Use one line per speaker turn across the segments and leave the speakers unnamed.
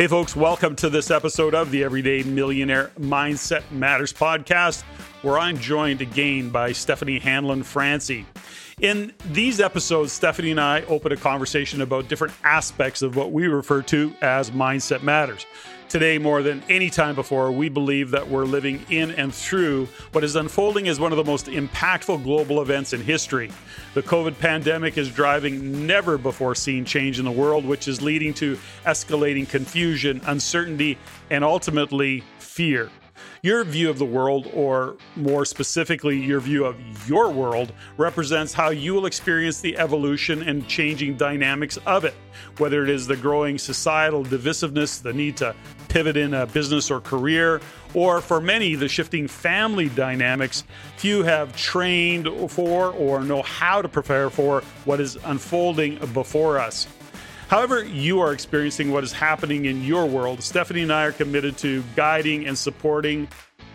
Hey, folks, welcome to this episode of the Everyday Millionaire Mindset Matters podcast, where I'm joined again by Stephanie Hanlon Francey. In these episodes, Stephanie and I open a conversation about different aspects of what we refer to as mindset matters. Today, more than any time before, we believe that we're living in and through what is unfolding as one of the most impactful global events in history. The COVID pandemic is driving never before seen change in the world, which is leading to escalating confusion, uncertainty, and ultimately fear. Your view of the world, or more specifically, your view of your world, represents how you will experience the evolution and changing dynamics of it. Whether it is the growing societal divisiveness, the need to pivot in a business or career, or for many, the shifting family dynamics, few have trained for or know how to prepare for what is unfolding before us. However, you are experiencing what is happening in your world, Stephanie and I are committed to guiding and supporting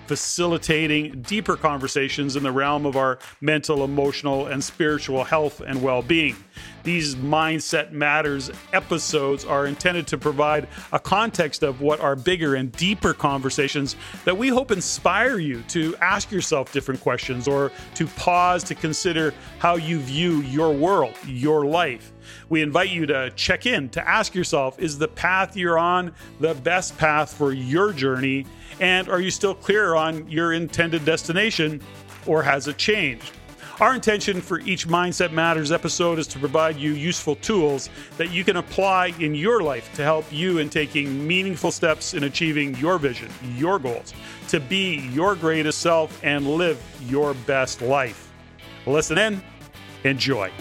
facilitating deeper conversations in the realm of our mental, emotional, and spiritual health and well being. These Mindset Matters episodes are intended to provide a context of what are bigger and deeper conversations that we hope inspire you to ask yourself different questions or to pause to consider how you view your world, your life. We invite you to check in to ask yourself is the path you're on the best path for your journey? And are you still clear on your intended destination or has it changed? Our intention for each Mindset Matters episode is to provide you useful tools that you can apply in your life to help you in taking meaningful steps in achieving your vision, your goals, to be your greatest self and live your best life. Listen in, enjoy.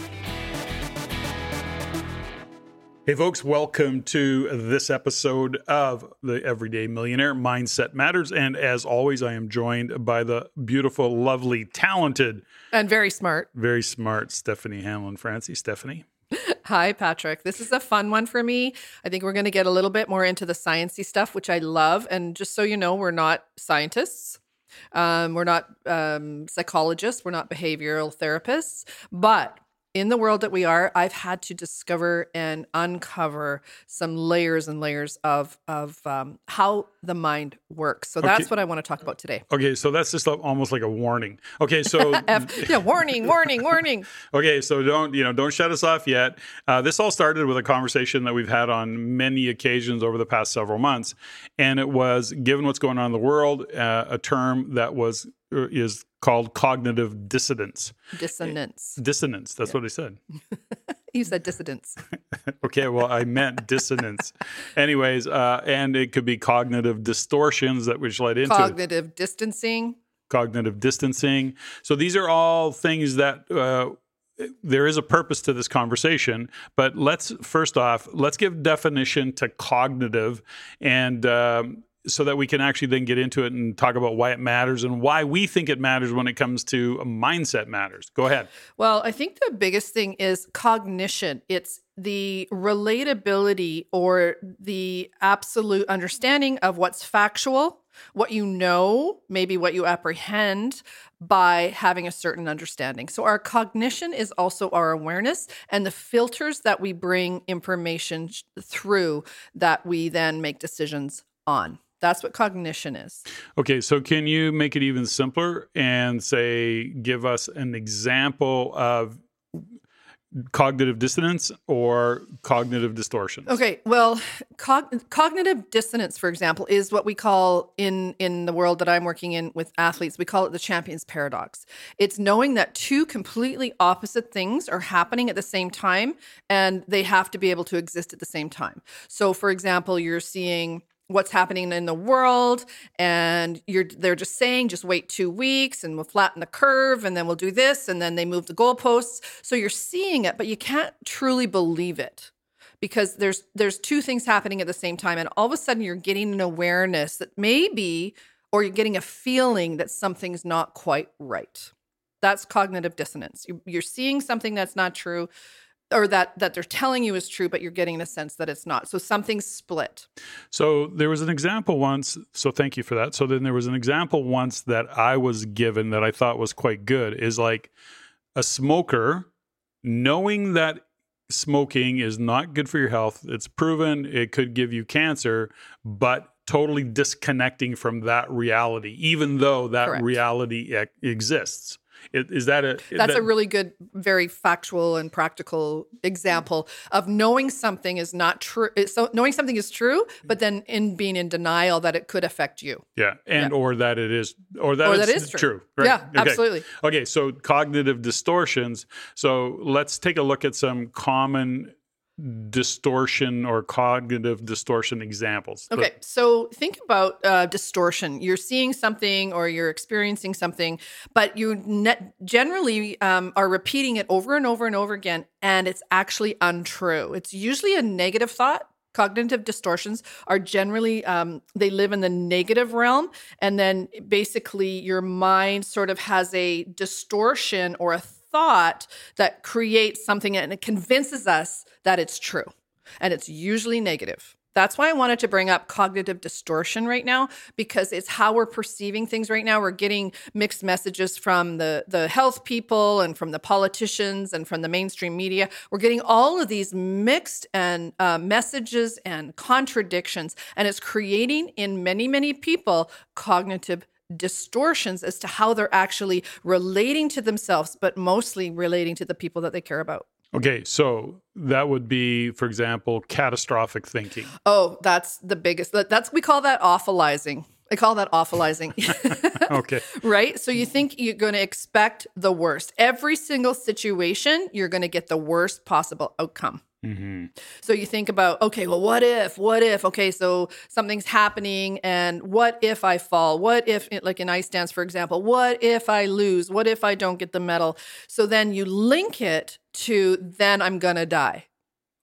Hey, folks, welcome to this episode of the Everyday Millionaire Mindset Matters. And as always, I am joined by the beautiful, lovely, talented,
and very smart,
very smart Stephanie Hanlon Francey. Stephanie.
Hi, Patrick. This is a fun one for me. I think we're going to get a little bit more into the sciencey stuff, which I love. And just so you know, we're not scientists. Um, we're not um, psychologists. We're not behavioral therapists, but in the world that we are, I've had to discover and uncover some layers and layers of of um, how the mind works. So that's what I want to talk about today.
Okay, so that's just almost like a warning. Okay, so
F, yeah, warning, warning, warning.
okay, so don't you know? Don't shut us off yet. Uh, this all started with a conversation that we've had on many occasions over the past several months, and it was given what's going on in the world, uh, a term that was is called cognitive dissonance.
Dissonance.
Dissonance. That's yeah. what I said.
you said dissidence.
okay, well, I meant dissonance. Anyways, uh, and it could be cognitive distortions that which led into
cognitive distancing.
Cognitive distancing. So these are all things that. Uh, there is a purpose to this conversation, but let's first off let's give definition to cognitive, and um, so that we can actually then get into it and talk about why it matters and why we think it matters when it comes to mindset matters. Go ahead.
Well, I think the biggest thing is cognition. It's the relatability or the absolute understanding of what's factual, what you know, maybe what you apprehend by having a certain understanding. So, our cognition is also our awareness and the filters that we bring information through that we then make decisions on. That's what cognition is.
Okay, so can you make it even simpler and say, give us an example of cognitive dissonance or cognitive distortion?
okay well cog- cognitive dissonance for example is what we call in in the world that i'm working in with athletes we call it the champions paradox it's knowing that two completely opposite things are happening at the same time and they have to be able to exist at the same time so for example you're seeing what's happening in the world and you're they're just saying just wait two weeks and we'll flatten the curve and then we'll do this and then they move the goalposts. So you're seeing it but you can't truly believe it because there's there's two things happening at the same time and all of a sudden you're getting an awareness that maybe or you're getting a feeling that something's not quite right. That's cognitive dissonance. You're seeing something that's not true or that that they're telling you is true but you're getting a sense that it's not so something's split
so there was an example once so thank you for that so then there was an example once that i was given that i thought was quite good is like a smoker knowing that smoking is not good for your health. It's proven it could give you cancer, but totally disconnecting from that reality, even though that
Correct.
reality exists. Is, that a
That's
that-
a really good, very factual and practical example of knowing something is not true. Eh, so knowing something is true, but then in being in denial that it could affect you.
yeah, and or that it is or that
Or that is true.
right?
Yeah,
Okay.
absolutely.
Okay, so cognitive distortions. So let's take a look at some common distortion or cognitive distortion examples.
Okay, so think about uh, distortion. You're seeing something or you're experiencing something, but you ne- generally um, are repeating it over and over and over again, and it's actually untrue. It's usually a negative thought. Cognitive distortions are generally, um, they live in the negative realm. And then basically, your mind sort of has a distortion or a thought that creates something and it convinces us that it's true. And it's usually negative. That's why I wanted to bring up cognitive distortion right now because it's how we're perceiving things right now. We're getting mixed messages from the the health people and from the politicians and from the mainstream media. We're getting all of these mixed and uh, messages and contradictions, and it's creating in many many people cognitive distortions as to how they're actually relating to themselves, but mostly relating to the people that they care about.
Okay, so that would be, for example, catastrophic thinking.
Oh, that's the biggest. That's we call that awfulizing. I call that awfulizing.
Okay.
right? So you think you're going to expect the worst. Every single situation, you're going to get the worst possible outcome.
Hmm
So you think about, okay, well, what if? What if? Okay, so something's happening, and what if I fall? What if, like in ice dance, for example, what if I lose? What if I don't get the medal? So then you link it to then I'm gonna die.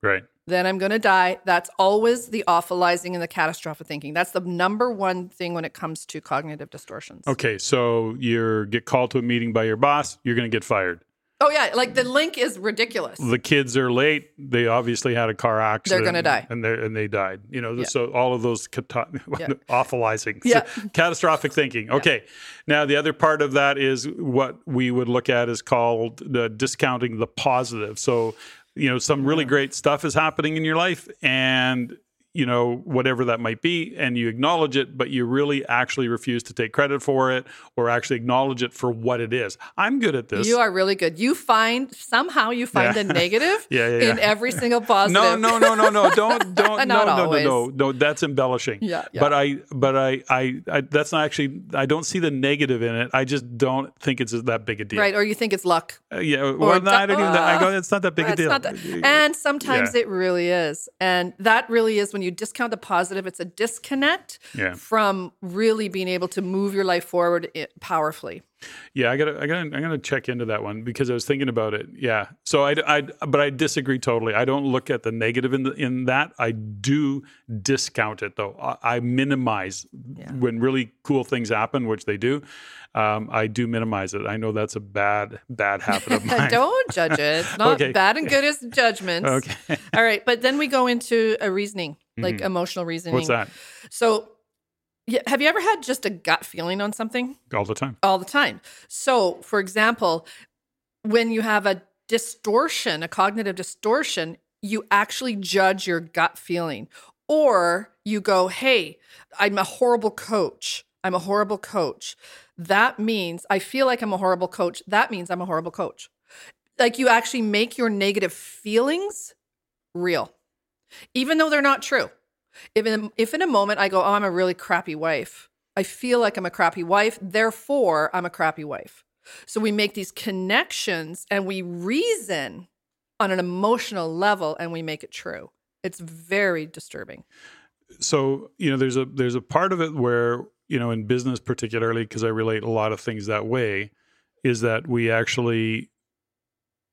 Right.
Then I'm gonna die. That's always the awfulizing and the catastrophic thinking. That's the number one thing when it comes to cognitive distortions.
Okay, so you get called to a meeting by your boss, you're going to get fired.
Oh yeah, like the link is ridiculous.
The kids are late. They obviously had a car accident.
They're gonna die.
and they and they died. You know,
Yeah.
so all of those cata-
Yeah.
awfulizing,
Yeah.
catastrophic thinking. Okay, now the other part of that is what we would look at is called the discounting the positive. So, you know, some really great stuff is happening in your life, and you know whatever that might be and you acknowledge it but you really actually refuse to take credit for it or actually acknowledge it for what it is i'm good at this
You are really good. You find somehow you find
Yeah.
the negative
Yeah, yeah,
in every single positive.
No, no, no, no, no. Don't, don't. no,
Not
no, no,
always.
no, no. That's embellishing.
Yeah.
But I, but I, I, I, that's not actually. I don't see the negative in it. I just don't think it's that big a deal.
Right, or you think it's luck.
Uh, yeah. Well, no, I don't even. I
uh,
go. It's not that big a deal.
that- and sometimes it really is. And that really is when you discount the positive, it's a disconnect
Yeah.
from really being able to move your life forward eh, powerfully.
Yeah, I gotta, I gotta, I'm gonna check into that one because I was thinking about it. Yeah, so I, I, but I disagree totally. I don't look at the negative in the, in that. I do discount it though. I, I minimize when really cool things happen, which they do. Um, I do minimize it. I know that's a bad, bad habit of mine.
Don't judge it. It's not
Okay.
bad and good as judgments.
Okay.
All right. But then we go into a reasoning, like emotional reasoning.
What's that?
So, have you ever had just a gut feeling on something?
All the time.
all the time. So, for example, when you have a distortion, a cognitive distortion, you actually judge your gut feeling. Or you go, hey, I'm a horrible coach. I'm a horrible coach. That means I feel like I'm a horrible coach. That means I'm a horrible coach. Like you actually make your negative feelings real, even though they're not true. If in, if in a moment I go, oh, I'm a really crappy wife, I feel like I'm a crappy wife, therefore I'm a crappy wife. So we make these connections and we reason on an emotional level and we make it true. It's very disturbing.
so you know there's a there's a part of it where you know in business particularly because i relate a lot of things that way is that we actually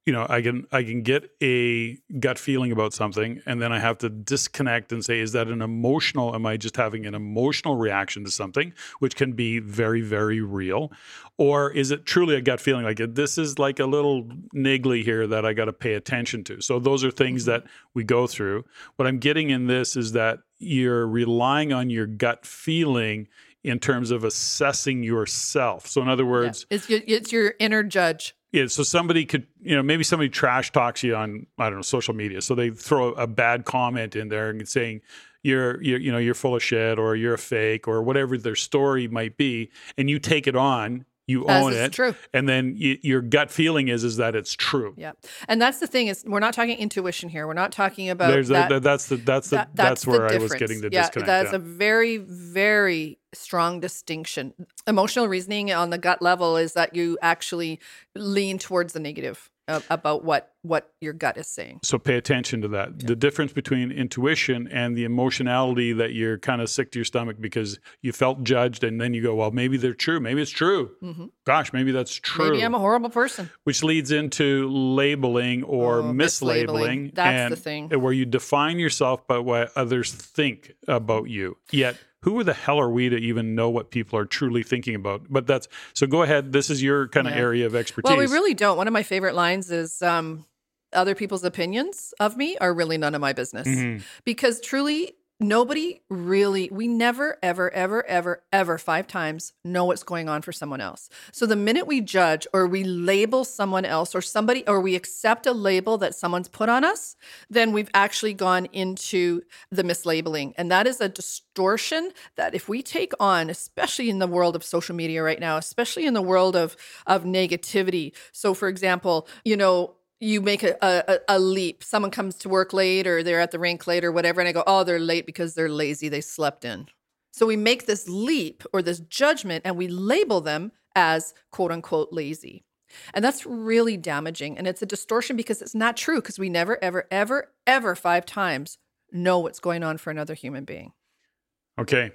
you know i can i can get a gut feeling about something and then i have to disconnect and say is that an emotional am i just having an emotional reaction to something? which can be very very real. Or is it truly a gut feeling like this is like a little niggly here that i got to pay attention to. So those are things mm-hmm. that we go through. What i'm getting in this is that you're relying on your gut feeling in terms of assessing yourself so in other words
It's your, it's your inner judge.
Yeah, so somebody could, you know, maybe somebody trash talks you on, I don't know, social media. So they throw a bad comment in there and saying you're, you're, you know, you're full of shit or you're a fake or whatever their story might be, and you take it on you own it
true.
and then your gut feeling is is that it's true
Yeah, and that's the thing is we're not talking intuition here. We're not talking about
there's
that.
a, that's the that's the
that-
that's,
the
where i was getting the
yeah,
disconnect
That's
yeah.
a very, very strong distinction. Emotional reasoning on the gut level is that you actually lean towards the negative about what what your gut is saying.
so pay attention to that the difference between intuition and the emotionality that you're kind of sick to your stomach because you felt judged and then you go well maybe they're true maybe it's true
Mhm.
gosh maybe that's true
Maybe I'm a horrible person.
which leads into labeling or
Oh,
mislabeling.
mislabeling. That's the thing.
Where you define yourself by what others think about you. Yet, who the hell are we to even know what people are truly thinking about? But that's so. Go ahead. This is your kind of
Yeah.
area of expertise.
Well, we really don't. One of my favorite lines is um, other people's opinions of me are really none of my business.
Mhm.
Because truly, nobody really, we never, ever, ever, ever, ever five times know what's going on for someone else. So the minute we judge or we label someone else or somebody, or we accept a label that someone's put on us, then we've actually gone into the mislabeling. And that is a distortion that if we take on, especially in the world of social media right now, especially in the world of, of negativity. So, for example, you know, you make a, a, a leap. Someone comes to work late or they're at the rink late or whatever, and I go, oh, they're late because they're lazy. They slept in. So we make this leap or this judgment and we label them as quote unquote lazy. And that's really damaging. And it's a distortion because it's not true because we never, ever, ever, ever five times know what's going on for another human being.
Okay.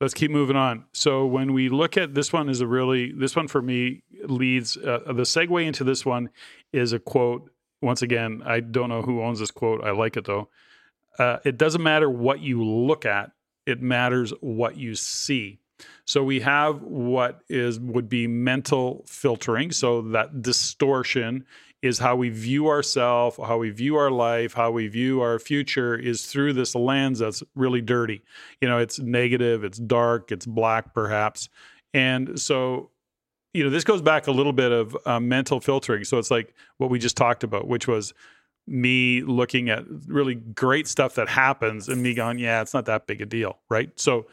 Let's keep moving on. So when we look at this one is a really this one for me leads uh, the segue into this one is a quote. Once again, I don't know who owns this quote. I like it though. Uh, it doesn't matter what you look at; it matters what you see. So we have what is would be mental filtering. So that distortion is how we view ourselves, how we view our life, how we view our future is through this lens that's really dirty. You know, it's negative, it's dark, it's black perhaps. And so, you know, this goes back a little bit of uh, mental filtering. So it's like what we just talked about, which was me looking at really great stuff that happens and me going, yeah, it's not that big a deal, right? So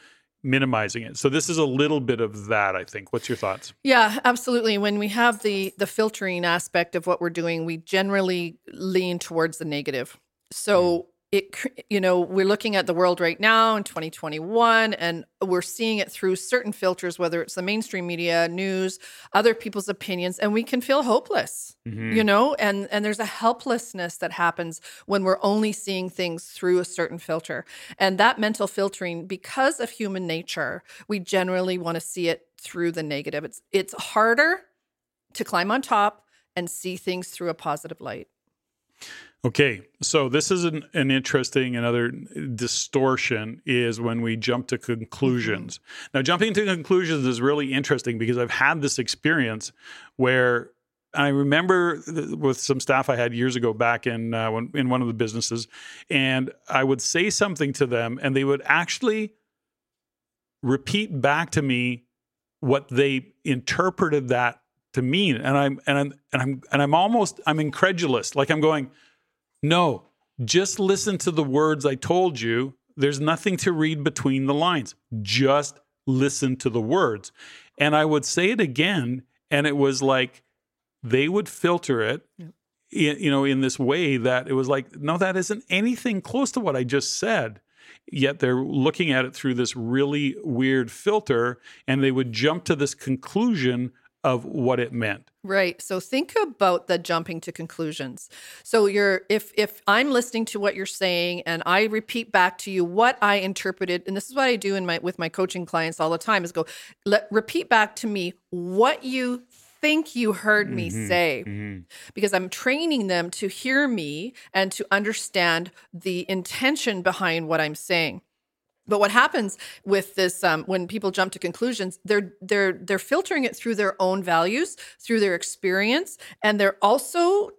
minimizing it. So this is a little bit of that, I think. What's your thoughts?
Yeah, absolutely. When we have the the filtering aspect of what we're doing, we generally lean towards the negative. So it you know, we're looking at the world right now in 2021 and we're seeing it through certain filters whether it's the mainstream media, news, other people's opinions and we can feel hopeless.
Mm-hmm.
You know, and and there's a helplessness that happens when we're only seeing things through a certain filter. And that mental filtering because of human nature, we generally want to see it through the negative. It's it's harder to climb on top and see things through a positive light.
Okay, so this is an, an interesting another distortion is when we jump to conclusions. Now, jumping to conclusions is really interesting because I've had this experience where I remember th- with some staff I had years ago back in uh, when, in one of the businesses, and I would say something to them, and they would actually repeat back to me what they interpreted that to mean, and I'm and I'm and I'm and I'm almost I'm incredulous, like I'm going. No, just listen to the words I told you. There's nothing to read between the lines. Just listen to the words. And I would say it again, and it was like they would filter it, you know, in this way that it was like, no, that isn't anything close to what I just said. Yet they're looking at it through this really weird filter, and they would jump to this conclusion of what it meant.
Right. So think about the jumping to conclusions. So you're if if I'm listening to what you're saying and I repeat back to you what I interpreted and this is what I do in my with my coaching clients all the time is go let repeat back to me what you think you heard me mm-hmm. say mm-hmm. because I'm training them to hear me and to understand the intention behind what I'm saying. But what happens with this um, when people jump to conclusions, they're they're they're filtering it through their own values, through their experience, and they're also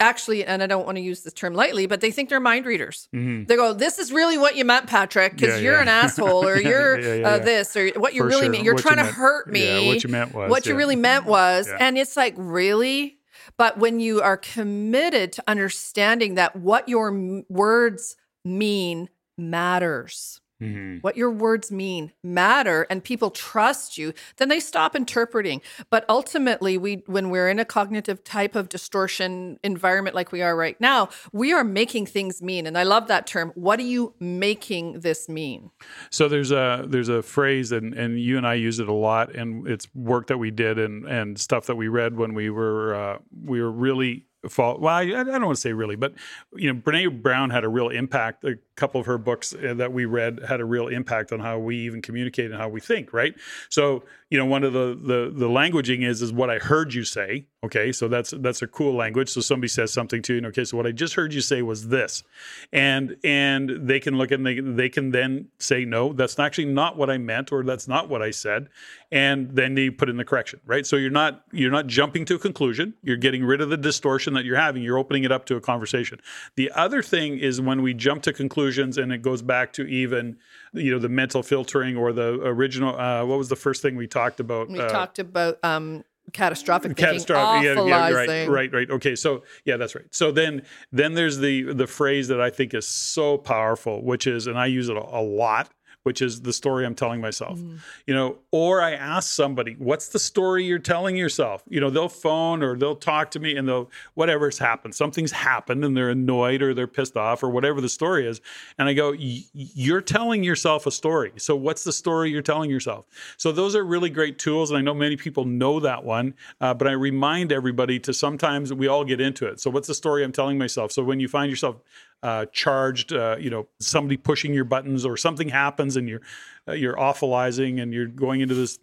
actually, and I don't want to use this term lightly, but they think they're mind readers.
Mhm.
They go, "This is really what you meant, Patrick, because
Yeah,
you're
yeah.
an asshole, or you're
yeah,
uh, this, or what you
For
really
sure.
mean. You're
What you
trying to
meant-
hurt me.
What you meant was.
what you really meant was and it's like really but when you are committed to understanding that what your m- words mean matters.
Mhm.
what your words mean matter and people trust you then they stop interpreting. But ultimately we when we're in a cognitive type of distortion environment like we are right now we are making things mean. And i love that term what are you making this mean?
So there's a there's a phrase, and and you and I use it a lot, and it's work that we did and and stuff that we read when we were uh, we were really fall. Well, I, I don't want to say really, but you know, Brene Brown had a real impact. A couple of her books uh, that we read had a real impact on how we even communicate and how we think. Right. So you know, one of the the the languaging is is what I heard you say. Okay, so that's that's a cool language. So somebody says something to you, and okay, so what I just heard you say was this, and and they can look and they they can then say no, that's actually not what I meant, or that's not what I said, and then they put in the correction, right? So you're not you're not jumping to a conclusion. You're getting rid of the distortion that you're having. You're opening it up to a conversation. The other thing is when we jump to conclusions, and it goes back to even you know the mental filtering or the original. Uh, what was the first thing we talked about?
we
Uh,
talked about um catastrophic thinking,
catastrophic yeah, yeah right right right. Okay so yeah that's right. So then then there's the the phrase that i think is so powerful which is and i use it a, a lot which is the story i'm telling myself.
Mm-hmm.
you know or i ask somebody what's the story you're telling yourself? You know they'll phone or they'll talk to me and they'll whatever's happened something's happened and they're annoyed or they're pissed off or whatever the story is and i go you're telling yourself a story. So what's the story you're telling yourself? So those are really great tools and i know many people know that one uh, but i remind everybody to sometimes we all get into it. So what's the story i'm telling myself? So when you find yourself uh, charged, uh, you know, somebody pushing your buttons or something happens and you're uh, you're awfulizing and you're going into this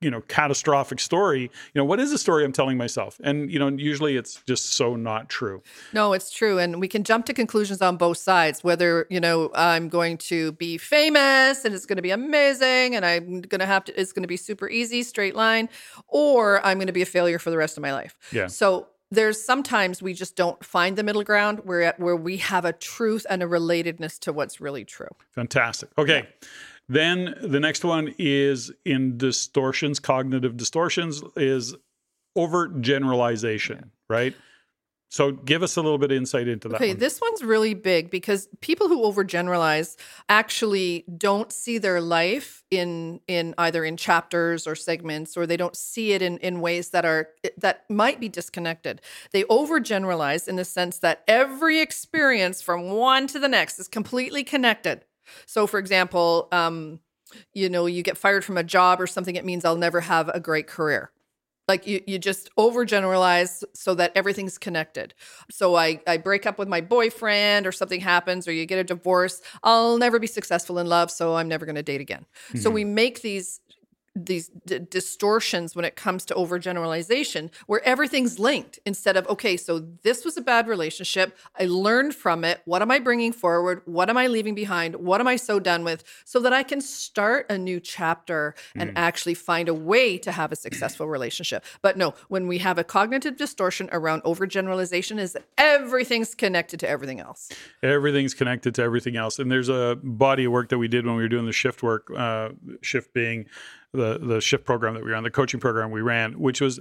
you know catastrophic story you know what is the story i'm telling myself and you know usually it's just so not true
No, it's true. And we can jump to conclusions on both sides, whether, you know, I'm going to be famous and it's going to be amazing and I'm going to have to, it's going to be super easy, straight line, or I'm going to be a failure for the rest of my life.
Yeah.
So there's sometimes we just don't find the middle ground where, where we have a truth and a relatedness to what's really true.
fantastic. Okay. Then the next one is in distortions cognitive distortions is over generalization right so give us a little bit of insight into that
Okay,
one.
this one's really big because people who overgeneralize actually don't see their life in in either in chapters or segments or they don't see it in in ways that are that might be disconnected. They overgeneralize in the sense that every experience from one to the next is completely connected. So for example, um you know, you get fired from a job or something it means I'll never have a great career like you, you just overgeneralize so that everything's connected. So I, I break up with my boyfriend or something happens or you get a divorce i'll never be successful in love so i'm never going to date again. So we mm-hmm. make these these d- distortions when it comes to overgeneralization where everything's linked instead of okay so this was a bad relationship i learned from it what am i bringing forward what am i leaving behind what am i so done with so that i can start a new chapter and actually find a way to have a successful relationship. But no when we have a cognitive distortion around overgeneralization is that everything's connected to everything else.
Everything's connected to everything else. And there's a body of work that we did when we were doing the shift work uh, shift being the the shift program that we ran the coaching program we ran which was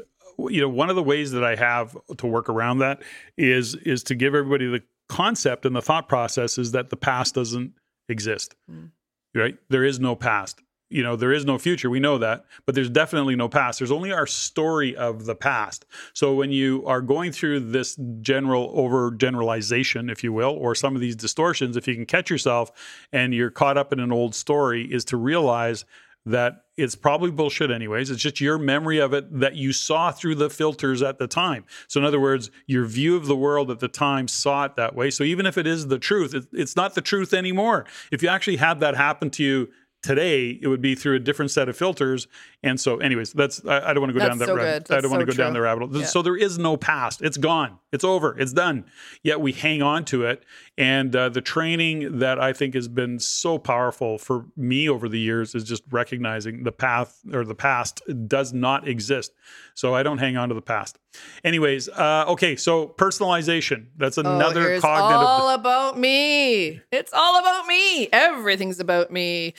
you know one of the ways that i have to work around that is is to give everybody the concept and the thought process is that the past doesn't exist. Mm. Right? There is no past. You know there is no future. We know that but there's definitely no past. There's only our story of the past. So when you are going through this general over generalization if you will or some of these distortions if you can catch yourself and you're caught up in an old story is to realize that it's probably bullshit anyways. It's just your memory of it that you saw through the filters at the time. So in other words your view of the world at the time saw it that way. So even if it is the truth it, it's not the truth anymore. If you actually had that happen to you today it would be through a different set of filters. And so anyways that's i, I don't want to go down
That's
that
so
rabbit i don't want to
so
go down the rabbit hole.
Yeah.
so there is no past. It's gone It's over. It's done. Yet we hang on to it. And uh, the training that I think has been so powerful for me over the years is just recognizing the path or the past does not exist. So I don't hang on to the past. Anyways, uh, okay. So personalization. That's
Oh,
another
here's
cognitive.
all about me. It's all about me. Everything's about me.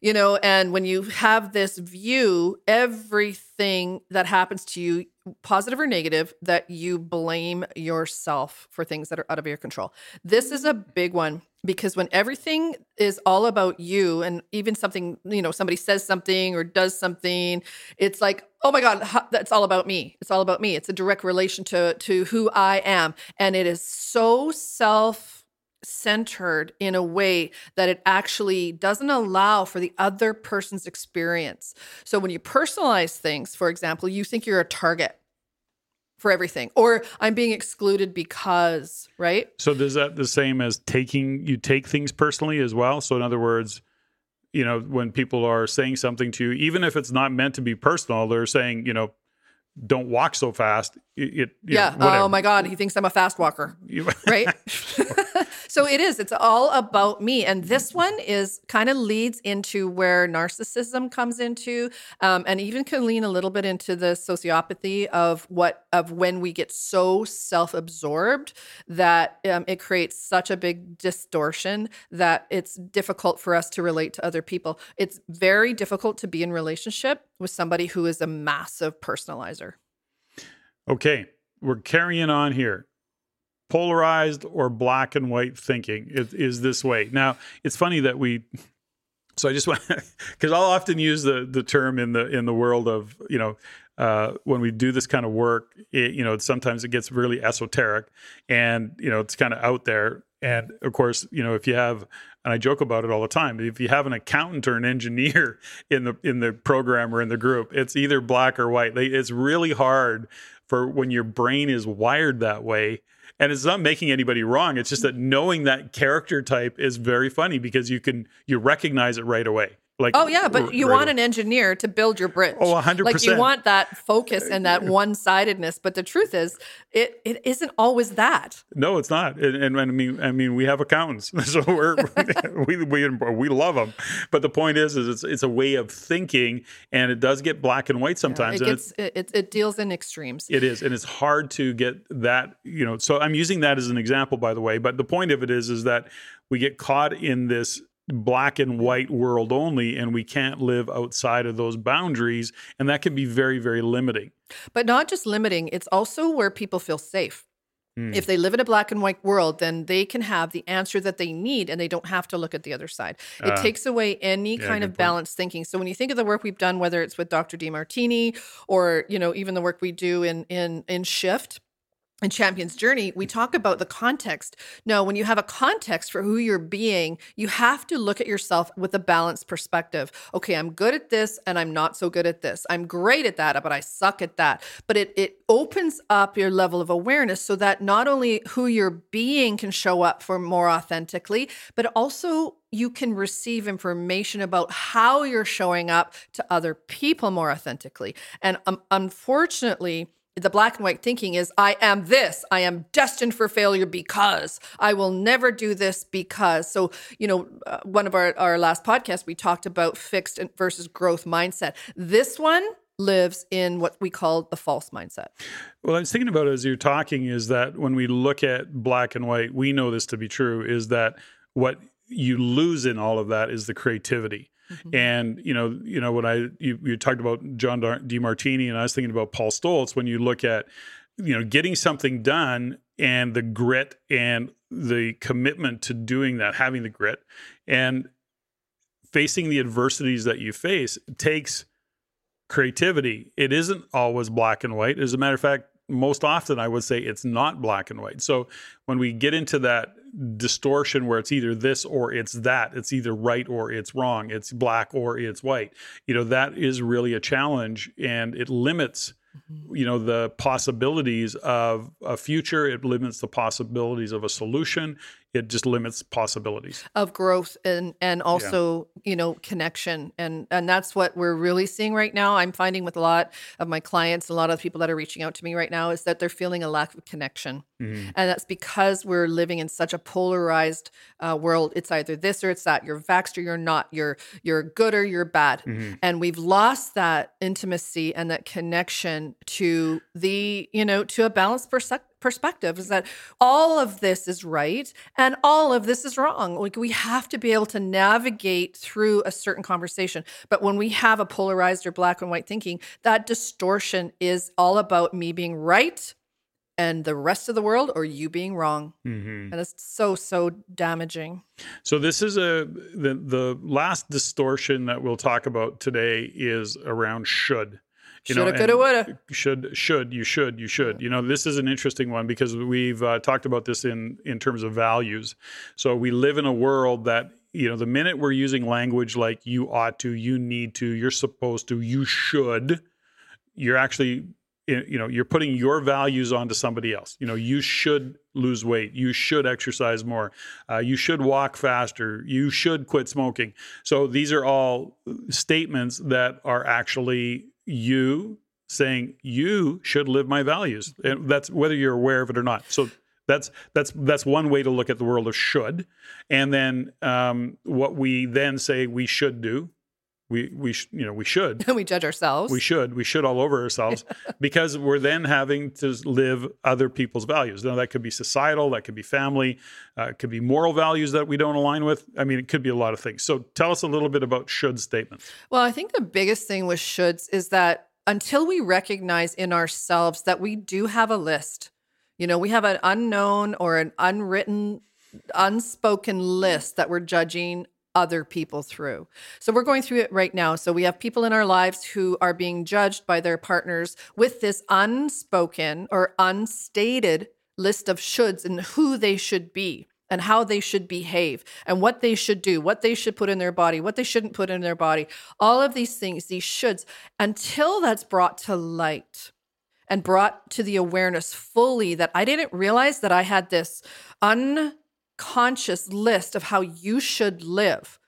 You know, and when you have this view, everything that happens to you, positive or negative, that you blame yourself for things that are out of your control. This is a big one because when everything is all about you and even something, you know, somebody says something or does something, it's like, oh my God, that's all about me. It's all about me. It's a direct relation to to who I am. And it is so self centered in a way that it actually doesn't allow for the other person's experience. So when you personalize things, for example, you think you're a target for everything or I'm being excluded because, right?
So is that the same as taking you take things personally as well? So in other words, you know, when people are saying something to you, even if it's not meant to be personal, they're saying, you know, don't walk so fast. It, it
yeah.
know,
oh my God, he thinks I'm a fast walker. Right? so it is. It's all about me. And this one is kind of leads into where narcissism comes into, um, and even can lean a little bit into the sociopathy of what of when we get so self-absorbed that um, it creates such a big distortion that it's difficult for us to relate to other people. It's very difficult to be in relationship with somebody who is a massive personalizer.
Okay, we're carrying on here. Polarized or black and white thinking is, is this way. Now, it's funny that we. So I just want because I'll often use the the term in the in the world of you know uh, when we do this kind of work, it, you know sometimes it gets really esoteric, and you know it's kind of out there. And of course, you know if you have and I joke about it all the time. If you have an accountant or an engineer in the in the program or in the group, it's either black or white. They, it's really hard for when your brain is wired that way. And it's not making anybody wrong. It's just that knowing that character type is very funny because you can you recognize it right away. Like
Oh yeah, but you
right
want
away.
an engineer to build your bridge.
Oh, 100%.
Like you want that focus and that one-sidedness. But the truth is, it it isn't always that.
No, it's not. And, and, I mean, I mean, we have accountants, so we're we we we love them. But the point is, is it's it's a way of thinking, and it does get black and white sometimes.
It
and
gets it, it, it deals in extremes.
It is, and it's hard to get that. You know, so I'm using that as an example, by the way. But the point of it is, is that we get caught in this black and white world only, and we can't live outside of those boundaries, and that can be very, very limiting.
But not just limiting, it's also where people feel safe.
Hmm.
If they live in a black and white world, then they can have the answer that they need and they don't have to look at the other side. It
Ah.
takes away any
Yeah,
kind of
point.
balanced thinking. So when you think of the work we've done, whether it's with Dr. DeMartini or, you know, even the work we do in in in Shift, in Champion's Journey, we talk about the context. No, when you have a context for who you're being, you have to look at yourself with a balanced perspective. Okay, I'm good at this and I'm not so good at this. I'm great at that, but I suck at that. But it it opens up your level of awareness so that not only who you're being can show up for more authentically, but also you can receive information about how you're showing up to other people more authentically. And um, unfortunately, the black and white thinking is I am this. I am destined for failure because I will never do this because. So, you know, uh, one of our, our last podcasts, we talked about fixed versus growth mindset. This one lives in what we call the false mindset.
Well, I was thinking about as you're talking is that when we look at black and white, we know this to be true, is that what you lose in all of that is the creativity. Mm-hmm. And you know, you know, when I you, you talked about John DeMartini, and I was thinking about Paul Stoltz. When you look at, you know, getting something done and the grit and the commitment to doing that, having the grit, and facing the adversities that you face takes creativity. It isn't always black and white. As a matter of fact, most often I would say it's not black and white. So when we get into that distortion where it's either this or it's that, it's either right or it's wrong, it's black or it's white, you know, that is really a challenge and it limits mm-hmm. you know the possibilities of a future. It limits the possibilities of a solution it just limits possibilities.
Of growth and and also yeah. you know connection. And and that's what we're really seeing right now. I'm finding with a lot of my clients a lot of people that are reaching out to me right now is that they're feeling a lack of connection. Mm-hmm. and that's because we're living in such a polarized uh, world. It's either this or it's that. You're vaxxed or you're not. You're you're good or you're bad. Mm-hmm. and we've lost that intimacy and that connection to the you know to a balanced perspective perspective is that all of this is right and all of this is wrong. Like we have to be able to navigate through a certain conversation. But when we have a polarized or black and white thinking, that distortion is all about me being right and the rest of the world or you being wrong mm-hmm. and it's so so damaging
so this is a the the last distortion that we'll talk about today is around should
you Shoulda, know, coulda, woulda.
Should, should, you should, you should. You know, this is an interesting one because we've uh, talked about this in in terms of values. So we live in a world that you know, the minute we're using language like you ought to, you need to, you're supposed to, you should, you're actually you know you're putting your values onto somebody else you know you should lose weight you should exercise more uh, you should walk faster you should quit smoking so these are all statements that are actually you saying you should live my values. And that's whether you're aware of it or not. So that's that's that's one way to look at the world of should. And then um, what we then say we should do we we sh- you know we should.
We judge ourselves.
We should. We should all over ourselves because we're then having to live other people's values. Now that could be societal that could be family uh, it could be moral values that we don't align with. I mean it could be a lot of things. So tell us a little bit about should statements.
Well i think the biggest thing with shoulds is that until we recognize in ourselves that we do have a list you know we have an unknown or an unwritten unspoken list that we're judging other people through. So we're going through it right now. So we have people in our lives who are being judged by their partners with this unspoken or unstated list of shoulds and who they should be and how they should behave and what they should do, what they should put in their body, what they shouldn't put in their body. All of these things, these shoulds, until that's brought to light and brought to the awareness fully that I didn't realize that I had this un conscious list of how you should live.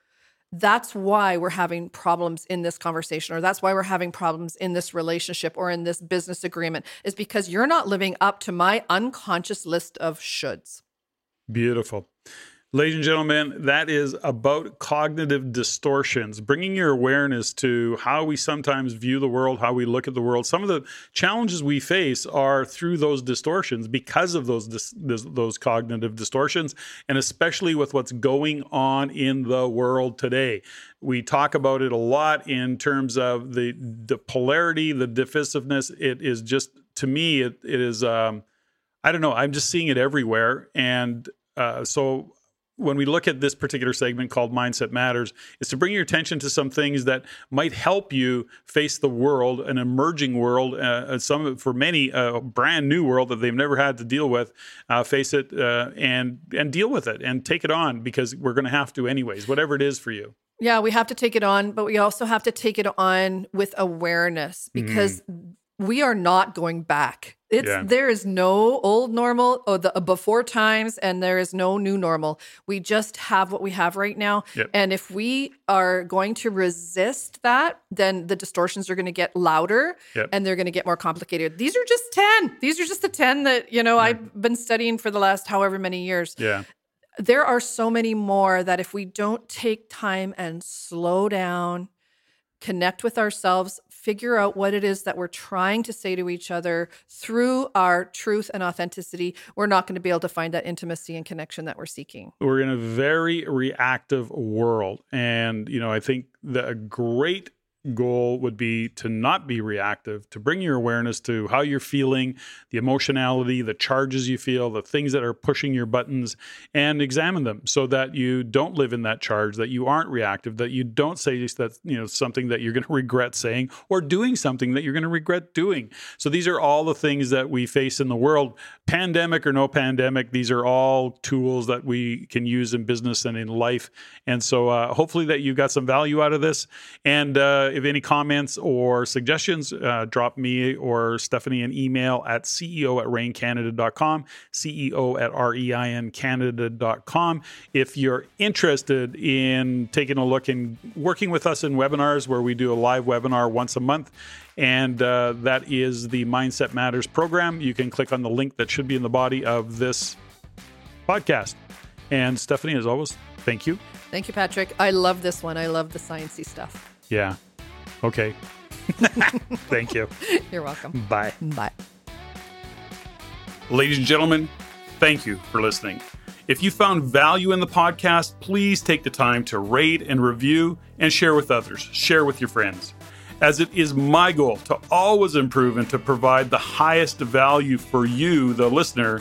That's why we're having problems in this conversation, or that's why we're having problems in this relationship or in this business agreement, is because you're not living up to my unconscious list of shoulds.
Beautiful. Ladies and gentlemen, that is about cognitive distortions, bringing your awareness to how we sometimes view the world, how we look at the world. Some of the challenges we face are through those distortions because of those dis- those cognitive distortions, and especially with what's going on in the world today. We talk about it a lot in terms of the the polarity, the divisiveness. It is just to me, it, it is. Um, I don't know. I'm just seeing it everywhere, and uh, so when we look at this particular segment called Mindset Matters, is to bring your attention to some things that might help you face the world, an emerging world, uh, some for many a brand new world that they've never had to deal with. Uh, face it uh, and and deal with it and take it on because we're going to have to anyways, whatever it is for you.
Yeah, we have to take it on, but we also have to take it on with awareness because mm we are not going back. It's yeah. there is no old normal or the uh, before times and there is no new normal. We just have what we have right now. Yep. And if we are going to resist that, then the distortions are going to get louder yep. and they're going to get more complicated. These are just 10. These are just the 10 that, you know, yeah. I've been studying for the last however many years.
Yeah.
There are so many more that if we don't take time and slow down, connect with ourselves, figure out what it is that we're trying to say to each other through our truth and authenticity, we're not going to be able to find that intimacy and connection that we're seeking.
We're in a very reactive world. And, you know, I think the, great goal would be to not be reactive, to bring your awareness to how you're feeling, the emotionality, the charges you feel, the things that are pushing your buttons, and examine them so that you don't live in that charge, that you aren't reactive, that you don't say that you know something that you're going to regret saying or doing something that you're going to regret doing. So these are all the things that we face in the world, pandemic or no pandemic. These are all tools that we can use in business and in life. And so uh, hopefully that you got some value out of this and. Uh, uh, if any comments or suggestions, uh, drop me or Stephanie an email at ceo at reincanada.com, ceo at reincanada.com. If you're interested in taking a look and working with us in webinars where we do a live webinar once a month, and uh, that is the Mindset Matters program, you can click on the link that should be in the body of this podcast. And Stephanie, as always, thank you.
Thank you, Patrick. I love this one. I love the sciencey stuff.
Yeah. Okay. thank you.
You're welcome.
Bye.
Bye.
Ladies and gentlemen, thank you for listening. If you found value in the podcast, please take the time to rate and review and share with others. Share with your friends. As it is my goal to always improve and to provide the highest value for you, the listener.